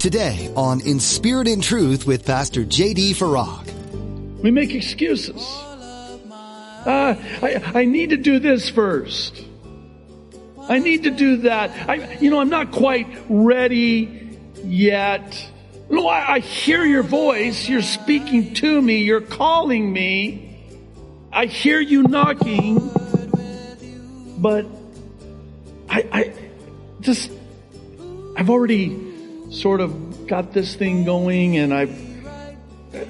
Today on In Spirit and Truth with Pastor J.D. Farag. We make excuses. Uh, I, I need to do this first. I need to do that. I, you know, I'm not quite ready yet. No, I, I hear your voice. You're speaking to me. You're calling me. I hear you knocking. But I, I just, I've already sort of got this thing going and I've,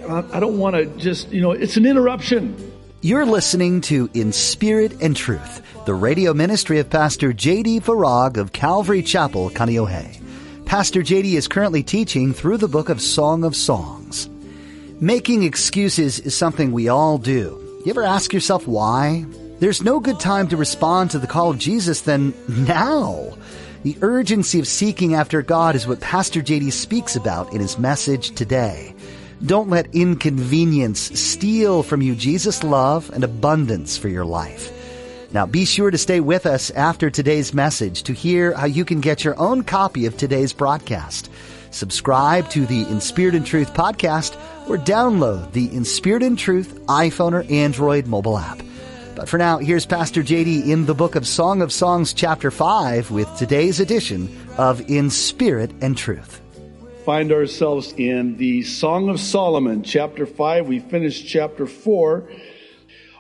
I don't want to just, you know, it's an interruption. You're listening to In Spirit and Truth, the radio ministry of Pastor J.D. Farag of Calvary Chapel, Kaneohe. Pastor J.D. is currently teaching through the book of Song of Songs. Making excuses is something we all do. You ever ask yourself why? There's no good time to respond to the call of Jesus than now. The urgency of seeking after God is what Pastor JD speaks about in his message today. Don't let inconvenience steal from you Jesus' love and abundance for your life. Now be sure to stay with us after today's message to hear how you can get your own copy of today's broadcast. Subscribe to the In Spirit and Truth podcast or download the In Spirit and Truth iPhone or Android mobile app. But for now, here's Pastor JD in the book of Song of Songs chapter 5 with today's edition of In Spirit and Truth find ourselves in the Song of Solomon, chapter 5. We finished chapter 4.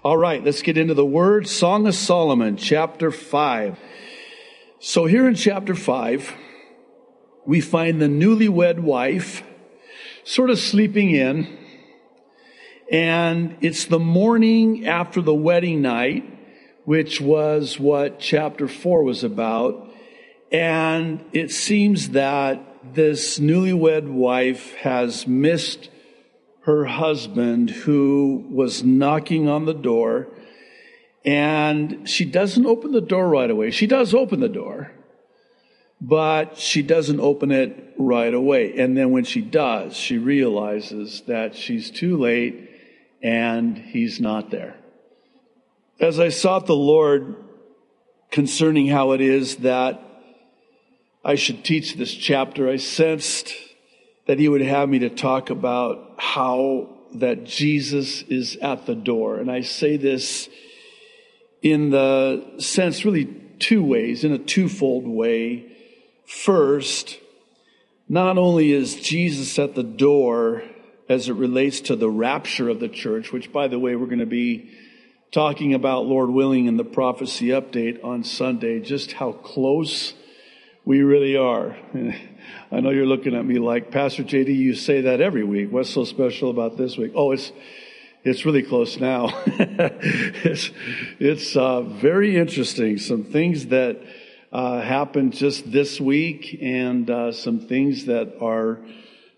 All right, let's get into the word. Song of Solomon, chapter 5. So here in chapter 5, we find the newlywed wife sort of sleeping in. And it's the morning after the wedding night, which was what chapter 4 was about. And it seems that this newlywed wife has missed her husband who was knocking on the door and she doesn't open the door right away. She does open the door, but she doesn't open it right away. And then when she does, she realizes that she's too late and he's not there. As I sought the Lord concerning how it is that I should teach this chapter, I sensed that he would have me to talk about how that Jesus is at the door. And I say this in the sense, really two ways, in a twofold way. First, not only is Jesus at the door as it relates to the rapture of the church, which by the way, we're going to be talking about, Lord willing, in the prophecy update on Sunday, just how close we really are. I know you're looking at me like, Pastor JD, you say that every week. What's so special about this week? Oh, it's, it's really close now. it's, it's, uh, very interesting. Some things that, uh, happened just this week and, uh, some things that are,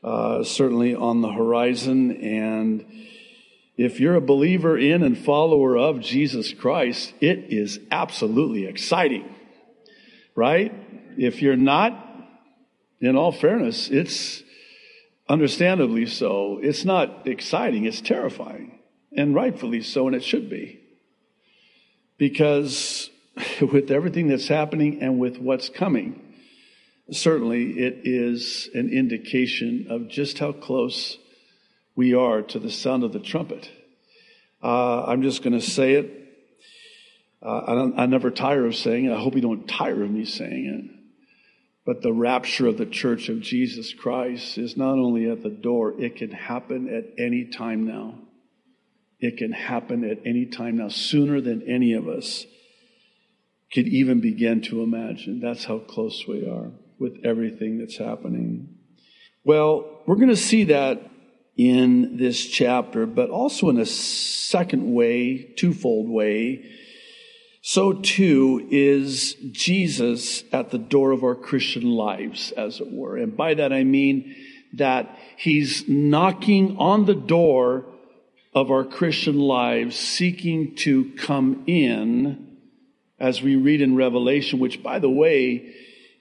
uh, certainly on the horizon. And if you're a believer in and follower of Jesus Christ, it is absolutely exciting, right? If you're not, in all fairness, it's understandably so. It's not exciting, it's terrifying, and rightfully so, and it should be. Because with everything that's happening and with what's coming, certainly it is an indication of just how close we are to the sound of the trumpet. Uh, I'm just going to say it. Uh, I, I, never tire of saying it. I hope you don't tire of me saying it. But the rapture of the church of Jesus Christ is not only at the door, it can happen at any time now. It can happen at any time now, sooner than any of us could even begin to imagine. That's how close we are with everything that's happening. Well, we're going to see that in this chapter, but also in a second way, twofold way so too is Jesus at the door of our Christian lives, as it were. And by that I mean that he's knocking on the door of our Christian lives, seeking to come in, as we read in Revelation, which by the way,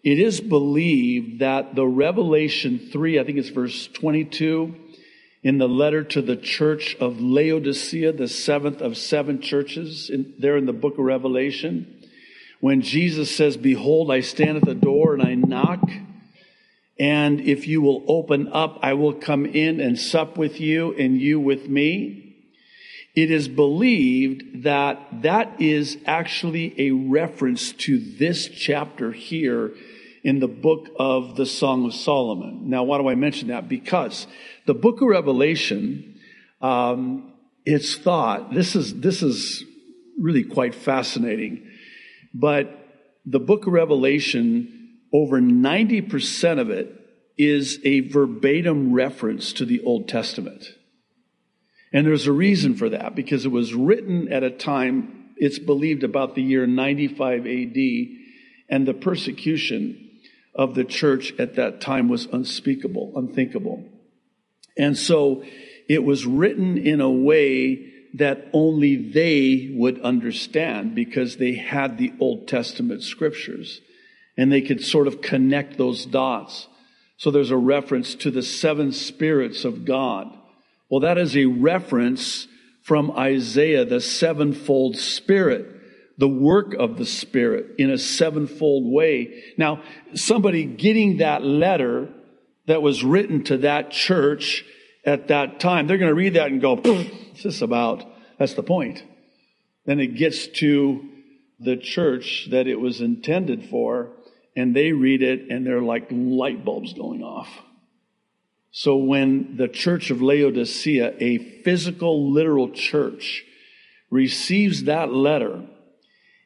it is believed that the Revelation 3, I think it's verse 22, in the letter to the church of Laodicea, the seventh of seven churches, in, there in the book of Revelation, when Jesus says, Behold, I stand at the door and I knock. And if you will open up, I will come in and sup with you and you with me. It is believed that that is actually a reference to this chapter here in the book of the Song of Solomon. Now, why do I mention that? Because the book of Revelation, um, it's thought, this is, this is really quite fascinating, but the book of Revelation, over 90% of it is a verbatim reference to the Old Testament. And there's a reason for that because it was written at a time, it's believed about the year 95 AD, and the persecution of the church at that time was unspeakable, unthinkable. And so it was written in a way that only they would understand because they had the Old Testament scriptures and they could sort of connect those dots. So there's a reference to the seven spirits of God. Well, that is a reference from Isaiah, the sevenfold spirit the work of the Spirit in a sevenfold way. Now, somebody getting that letter that was written to that church at that time, they're going to read that and go, what's this about? That's the point. Then it gets to the church that it was intended for, and they read it and they're like light bulbs going off. So when the church of Laodicea, a physical, literal church, receives that letter,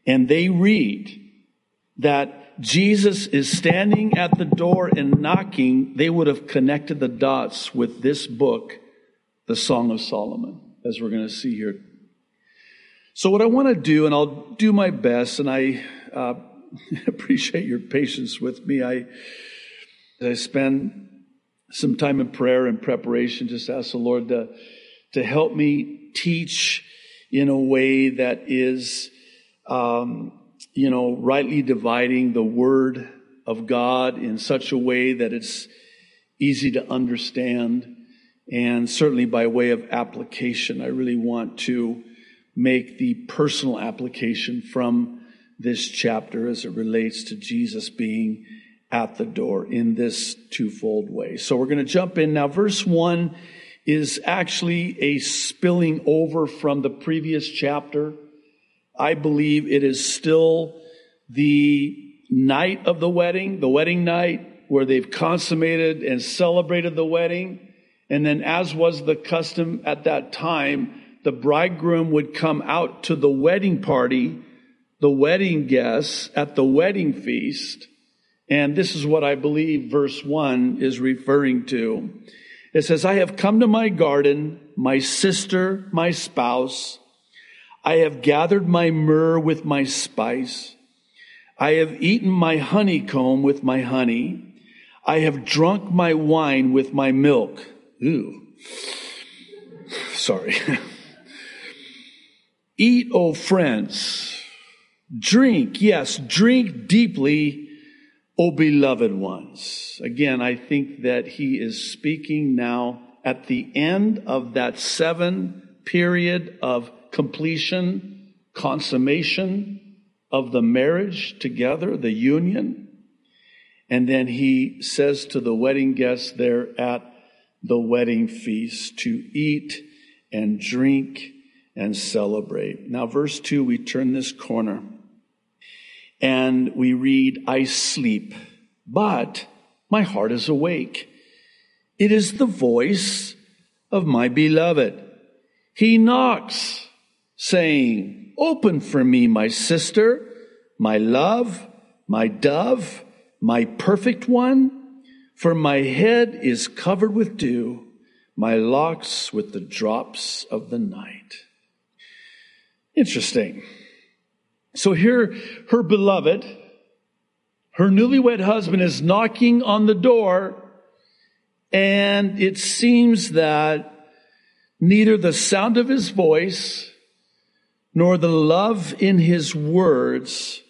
and they read that Jesus is standing at the door and knocking, they would have connected the dots with this book, the Song of Solomon, as we're going to see here. So, what I want to do, and I'll do my best, and I uh, appreciate your patience with me. I, I spend some time in prayer and preparation, just ask the Lord to, to help me teach in a way that is um, you know, rightly dividing the word of God in such a way that it's easy to understand. And certainly by way of application, I really want to make the personal application from this chapter as it relates to Jesus being at the door in this twofold way. So we're going to jump in now. Verse one is actually a spilling over from the previous chapter. I believe it is still the night of the wedding, the wedding night, where they've consummated and celebrated the wedding. And then, as was the custom at that time, the bridegroom would come out to the wedding party, the wedding guests at the wedding feast. And this is what I believe verse 1 is referring to. It says, I have come to my garden, my sister, my spouse, I have gathered my myrrh with my spice. I have eaten my honeycomb with my honey. I have drunk my wine with my milk. Ooh. Sorry. Eat, O friends. Drink, yes, drink deeply, O beloved ones. Again, I think that he is speaking now at the end of that seven period of completion, consummation of the marriage together, the union. And then he says to the wedding guests there at the wedding feast to eat and drink and celebrate. Now, verse 2, we turn this corner and we read, I sleep, but my heart is awake. It is the voice of my beloved. He knocks saying, Open for me, my sister, my love, my dove, my perfect one, for my head is covered with dew, my locks with the drops of the night. Interesting. So here, her beloved, her newlywed husband is knocking on the door, and it seems that neither the sound of his voice nor the love in his words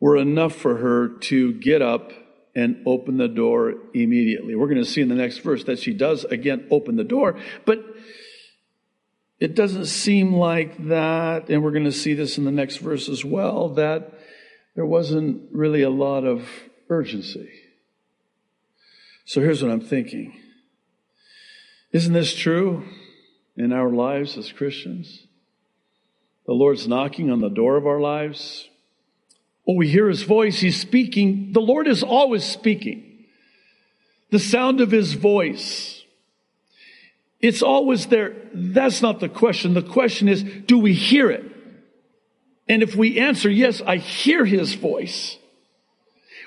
were enough for her to get up and open the door immediately. We're going to see in the next verse that she does again open the door, but it doesn't seem like that, and we're going to see this in the next verse as well, that there wasn't really a lot of urgency. So here's what I'm thinking. Isn't this true in our lives as Christians? The Lord's knocking on the door of our lives. Oh, we hear his voice. He's speaking. The Lord is always speaking. The sound of his voice. It's always there. That's not the question. The question is, do we hear it? And if we answer, yes, I hear his voice.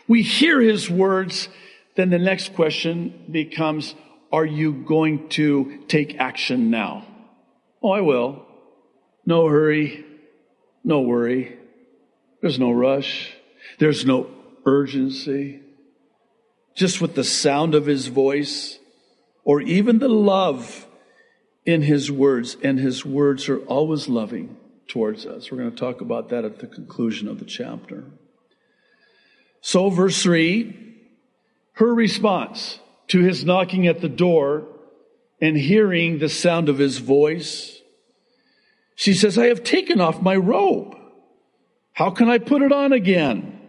We hear his words. Then the next question becomes, are you going to take action now? Oh, I will. No hurry. No worry. There's no rush. There's no urgency. Just with the sound of his voice or even the love in his words, and his words are always loving towards us. We're going to talk about that at the conclusion of the chapter. So, verse 3, her response to his knocking at the door and hearing the sound of his voice, she says, I have taken off my robe. How can I put it on again?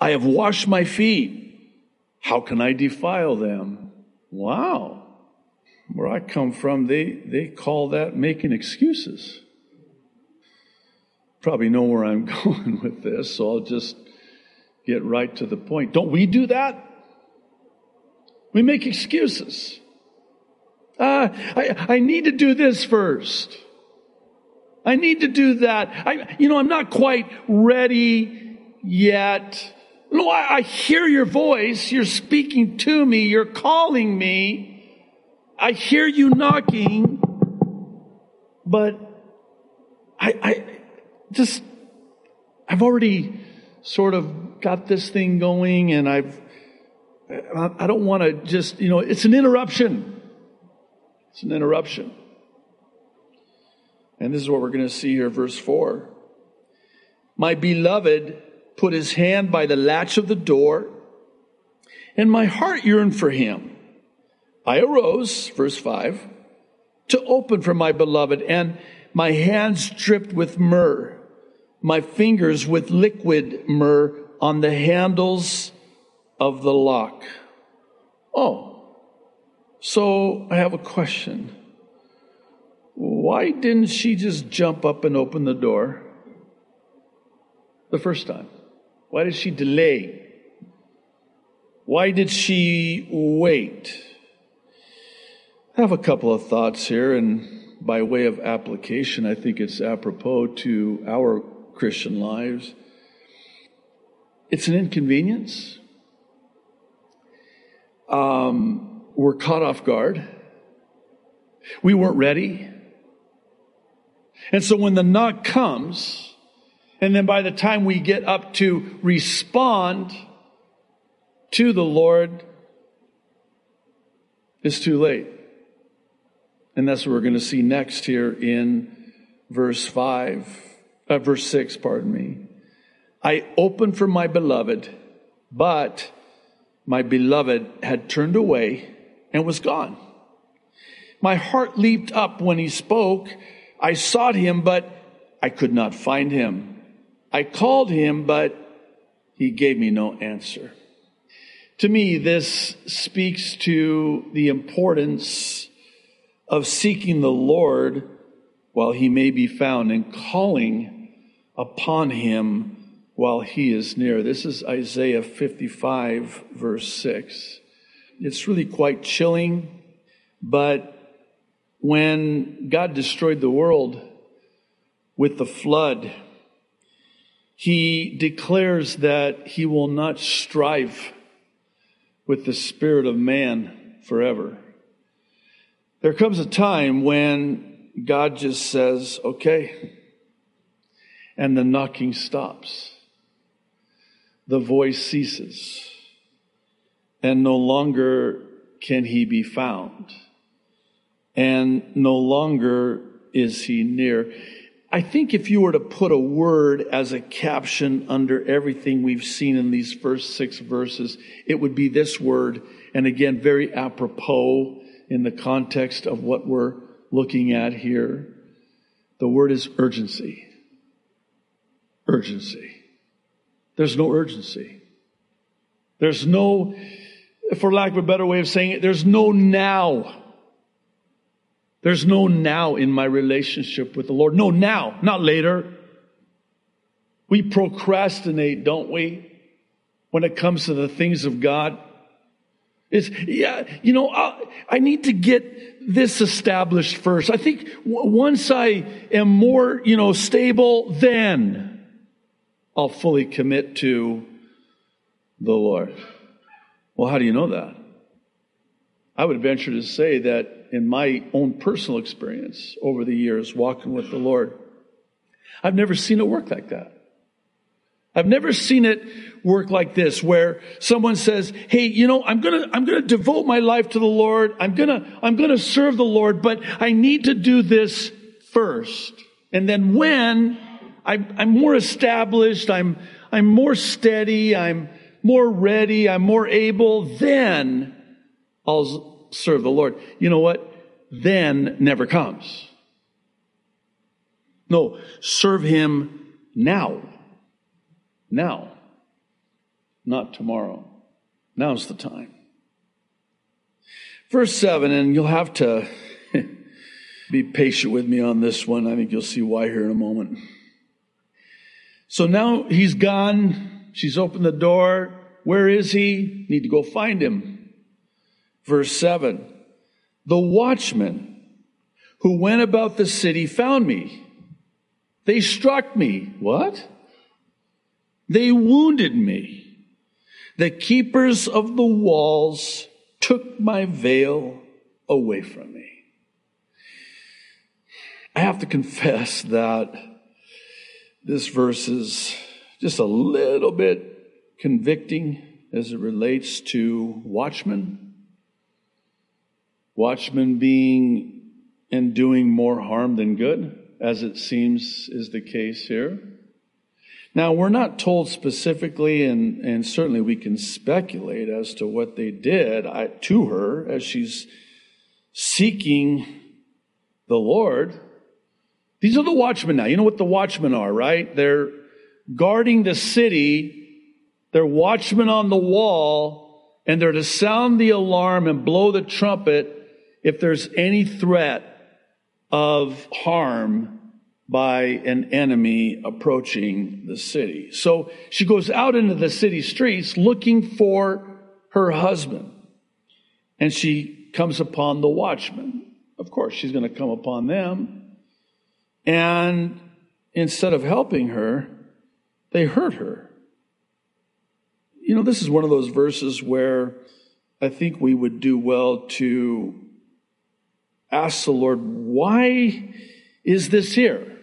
I have washed my feet. How can I defile them? Wow. Where I come from, they, they call that making excuses. Probably know where I'm going with this, so I'll just get right to the point. Don't we do that? We make excuses. Uh, I, I need to do this first. I need to do that. I, you know, I'm not quite ready yet. No, I, I hear your voice. You're speaking to me. You're calling me. I hear you knocking, but I, I just, I've already sort of got this thing going and I've, I don't want to just, you know, it's an interruption. It's an interruption. And this is what we're going to see here, verse 4. My beloved put his hand by the latch of the door, and my heart yearned for him. I arose, verse 5, to open for my beloved, and my hands dripped with myrrh, my fingers with liquid myrrh on the handles of the lock. Oh, so I have a question. Why didn't she just jump up and open the door the first time? Why did she delay? Why did she wait? I have a couple of thoughts here, and by way of application, I think it's apropos to our Christian lives. It's an inconvenience. Um, we're caught off guard. We weren't ready. And so when the knock comes, and then by the time we get up to respond to the Lord, it's too late. And that's what we're going to see next here in verse 5, uh, verse 6, pardon me. I opened for my beloved, but my beloved had turned away and was gone. My heart leaped up when he spoke I sought him, but I could not find him. I called him, but he gave me no answer. To me, this speaks to the importance of seeking the Lord while he may be found and calling upon him while he is near. This is Isaiah 55, verse 6. It's really quite chilling, but when God destroyed the world with the flood, he declares that he will not strive with the spirit of man forever. There comes a time when God just says, okay, and the knocking stops. The voice ceases, and no longer can he be found and no longer is he near. I think if you were to put a word as a caption under everything we've seen in these first six verses, it would be this word. And again, very apropos in the context of what we're looking at here. The word is urgency. Urgency. There's no urgency. There's no for lack of a better way of saying it, there's no now. There's no now in my relationship with the Lord. No now, not later. We procrastinate, don't we? When it comes to the things of God. It's, yeah, you know, I, I need to get this established first. I think w- once I am more, you know, stable, then I'll fully commit to the Lord. Well, how do you know that? I would venture to say that in my own personal experience over the years walking with the Lord, I've never seen it work like that. I've never seen it work like this where someone says, Hey, you know, I'm going to, I'm going to devote my life to the Lord. I'm going to, I'm going to serve the Lord, but I need to do this first. And then when I, I'm more established, I'm, I'm more steady, I'm more ready, I'm more able, then I'll serve the Lord. You know what? Then never comes. No, serve Him now. Now. Not tomorrow. Now's the time. Verse 7, and you'll have to be patient with me on this one. I think you'll see why here in a moment. So now he's gone. She's opened the door. Where is he? Need to go find him. Verse 7 The watchmen who went about the city found me. They struck me. What? They wounded me. The keepers of the walls took my veil away from me. I have to confess that this verse is just a little bit convicting as it relates to watchmen. Watchmen being and doing more harm than good, as it seems is the case here. Now, we're not told specifically, and, and certainly we can speculate as to what they did to her as she's seeking the Lord. These are the watchmen now. You know what the watchmen are, right? They're guarding the city, they're watchmen on the wall, and they're to sound the alarm and blow the trumpet if there's any threat of harm by an enemy approaching the city. So she goes out into the city streets looking for her husband. And she comes upon the watchmen. Of course, she's going to come upon them. And instead of helping her, they hurt her. You know, this is one of those verses where I think we would do well to ask the Lord, why is this here?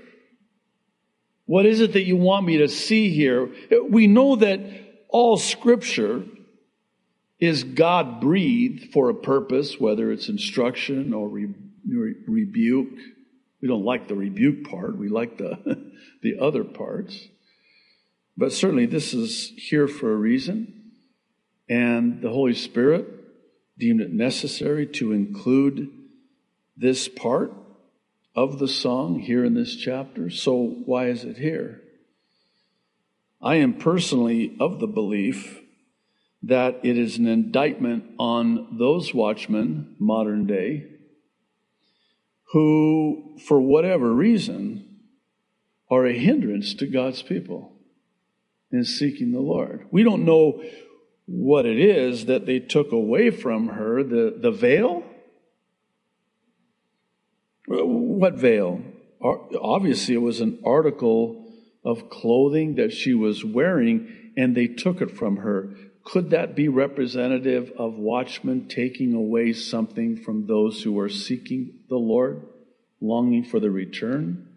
What is it that you want me to see here? We know that all scripture is God breathed for a purpose, whether it's instruction or re- re- rebuke. We don't like the rebuke part, we like the, the other parts. But certainly this is here for a reason. And the Holy Spirit deemed it necessary to include this part of the song here in this chapter. So why is it here? I am personally of the belief that it is an indictment on those watchmen, modern day, who, for whatever reason, are a hindrance to God's people in seeking the Lord. We don't know what it is that they took away from her the, the veil what veil? Obviously, it was an article of clothing that she was wearing, and they took it from her. Could that be representative of watchmen taking away something from those who are seeking the Lord, longing for the return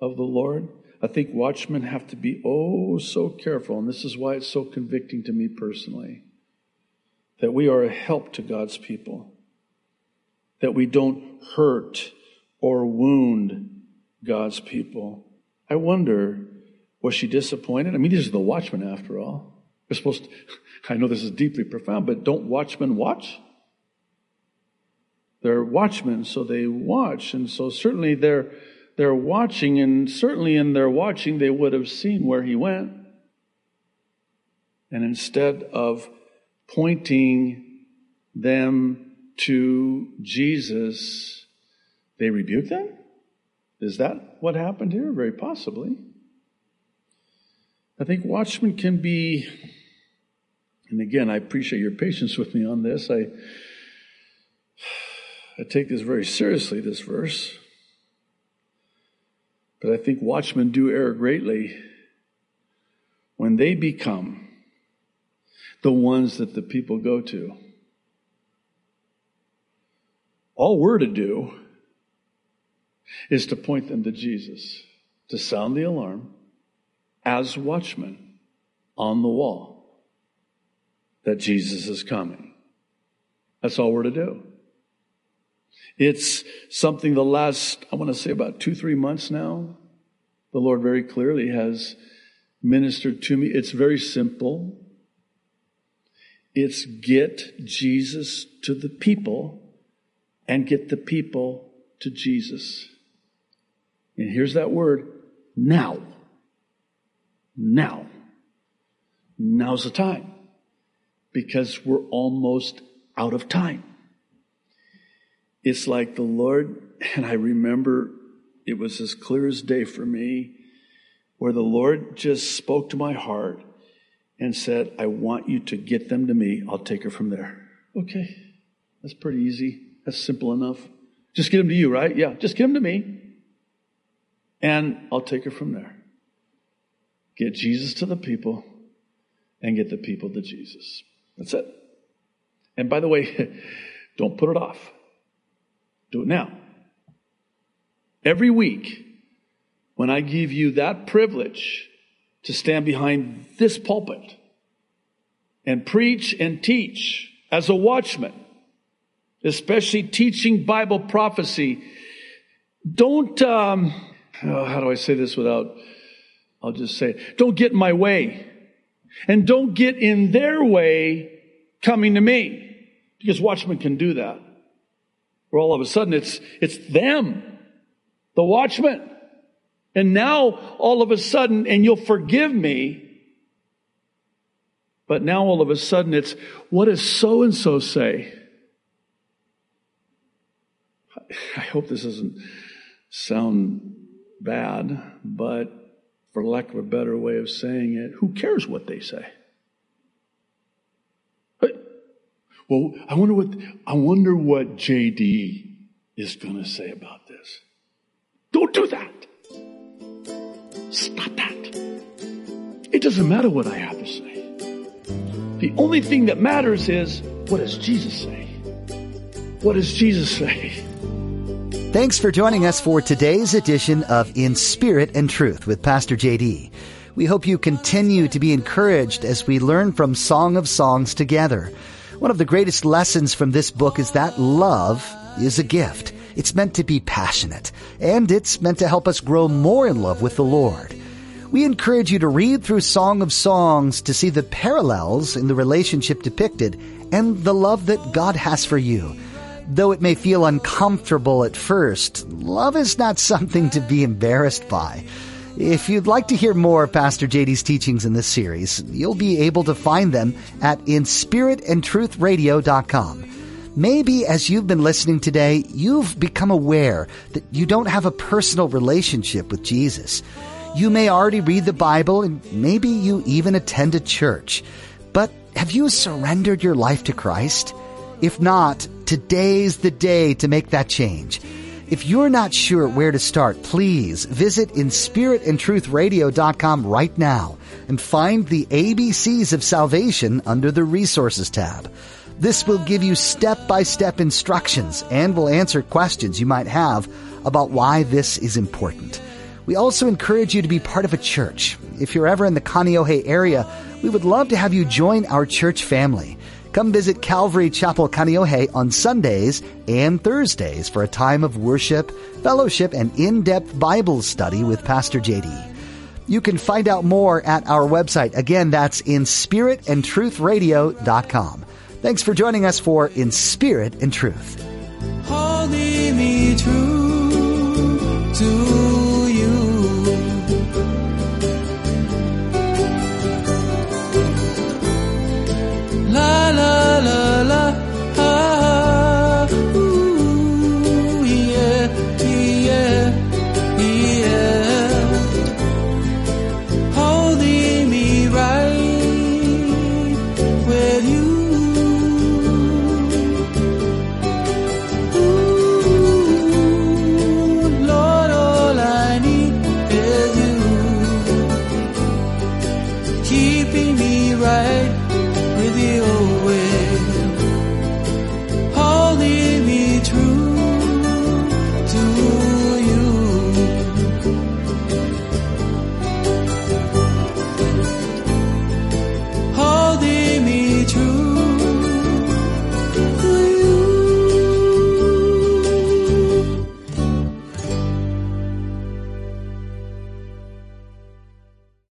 of the Lord? I think watchmen have to be oh so careful, and this is why it's so convicting to me personally that we are a help to God's people, that we don't hurt or wound God's people. I wonder, was she disappointed? I mean, these are the watchmen after all. We're supposed to, I know this is deeply profound, but don't watchmen watch? They're watchmen, so they watch. And so certainly they're, they're watching, and certainly in their watching, they would have seen where he went. And instead of pointing them to Jesus, they rebuke them? Is that what happened here? Very possibly. I think watchmen can be, and again, I appreciate your patience with me on this. I, I take this very seriously, this verse. But I think watchmen do err greatly when they become the ones that the people go to. All we're to do is to point them to Jesus, to sound the alarm as watchmen on the wall that Jesus is coming. That's all we're to do. It's something the last, I want to say about two, three months now, the Lord very clearly has ministered to me. It's very simple. It's get Jesus to the people and get the people to Jesus. And here's that word now. Now. Now's the time. Because we're almost out of time. It's like the Lord, and I remember it was as clear as day for me, where the Lord just spoke to my heart and said, I want you to get them to me. I'll take her from there. Okay. That's pretty easy. That's simple enough. Just get them to you, right? Yeah. Just get them to me. And I'll take her from there. Get Jesus to the people and get the people to Jesus. That's it. And by the way, don't put it off. Do it now. Every week, when I give you that privilege to stand behind this pulpit and preach and teach as a watchman, especially teaching Bible prophecy, don't, um, oh, how do I say this without, I'll just say, don't get in my way. And don't get in their way coming to me. Because watchmen can do that where all of a sudden it's, it's them, the watchman. And now all of a sudden, and you'll forgive me, but now all of a sudden it's, what does so and so say? I hope this doesn't sound bad, but for lack of a better way of saying it, who cares what they say? Well, I wonder what, I wonder what JD is going to say about this. Don't do that. Stop that. It doesn't matter what I have to say. The only thing that matters is what does Jesus say? What does Jesus say? Thanks for joining us for today's edition of In Spirit and Truth with Pastor JD. We hope you continue to be encouraged as we learn from Song of Songs together. One of the greatest lessons from this book is that love is a gift. It's meant to be passionate, and it's meant to help us grow more in love with the Lord. We encourage you to read through Song of Songs to see the parallels in the relationship depicted and the love that God has for you. Though it may feel uncomfortable at first, love is not something to be embarrassed by. If you'd like to hear more of Pastor JD's teachings in this series, you'll be able to find them at inspiritandtruthradio.com. Maybe as you've been listening today, you've become aware that you don't have a personal relationship with Jesus. You may already read the Bible and maybe you even attend a church. But have you surrendered your life to Christ? If not, today's the day to make that change. If you're not sure where to start, please visit inspiritandtruthradio.com right now and find the ABCs of salvation under the resources tab. This will give you step-by-step instructions and will answer questions you might have about why this is important. We also encourage you to be part of a church. If you're ever in the Kaneohe area, we would love to have you join our church family. Come visit Calvary Chapel Kaneohe on Sundays and Thursdays for a time of worship, fellowship, and in-depth Bible study with Pastor JD. You can find out more at our website. Again, that's in spiritandtruthradio.com. Thanks for joining us for In Spirit and Truth. Me true to la la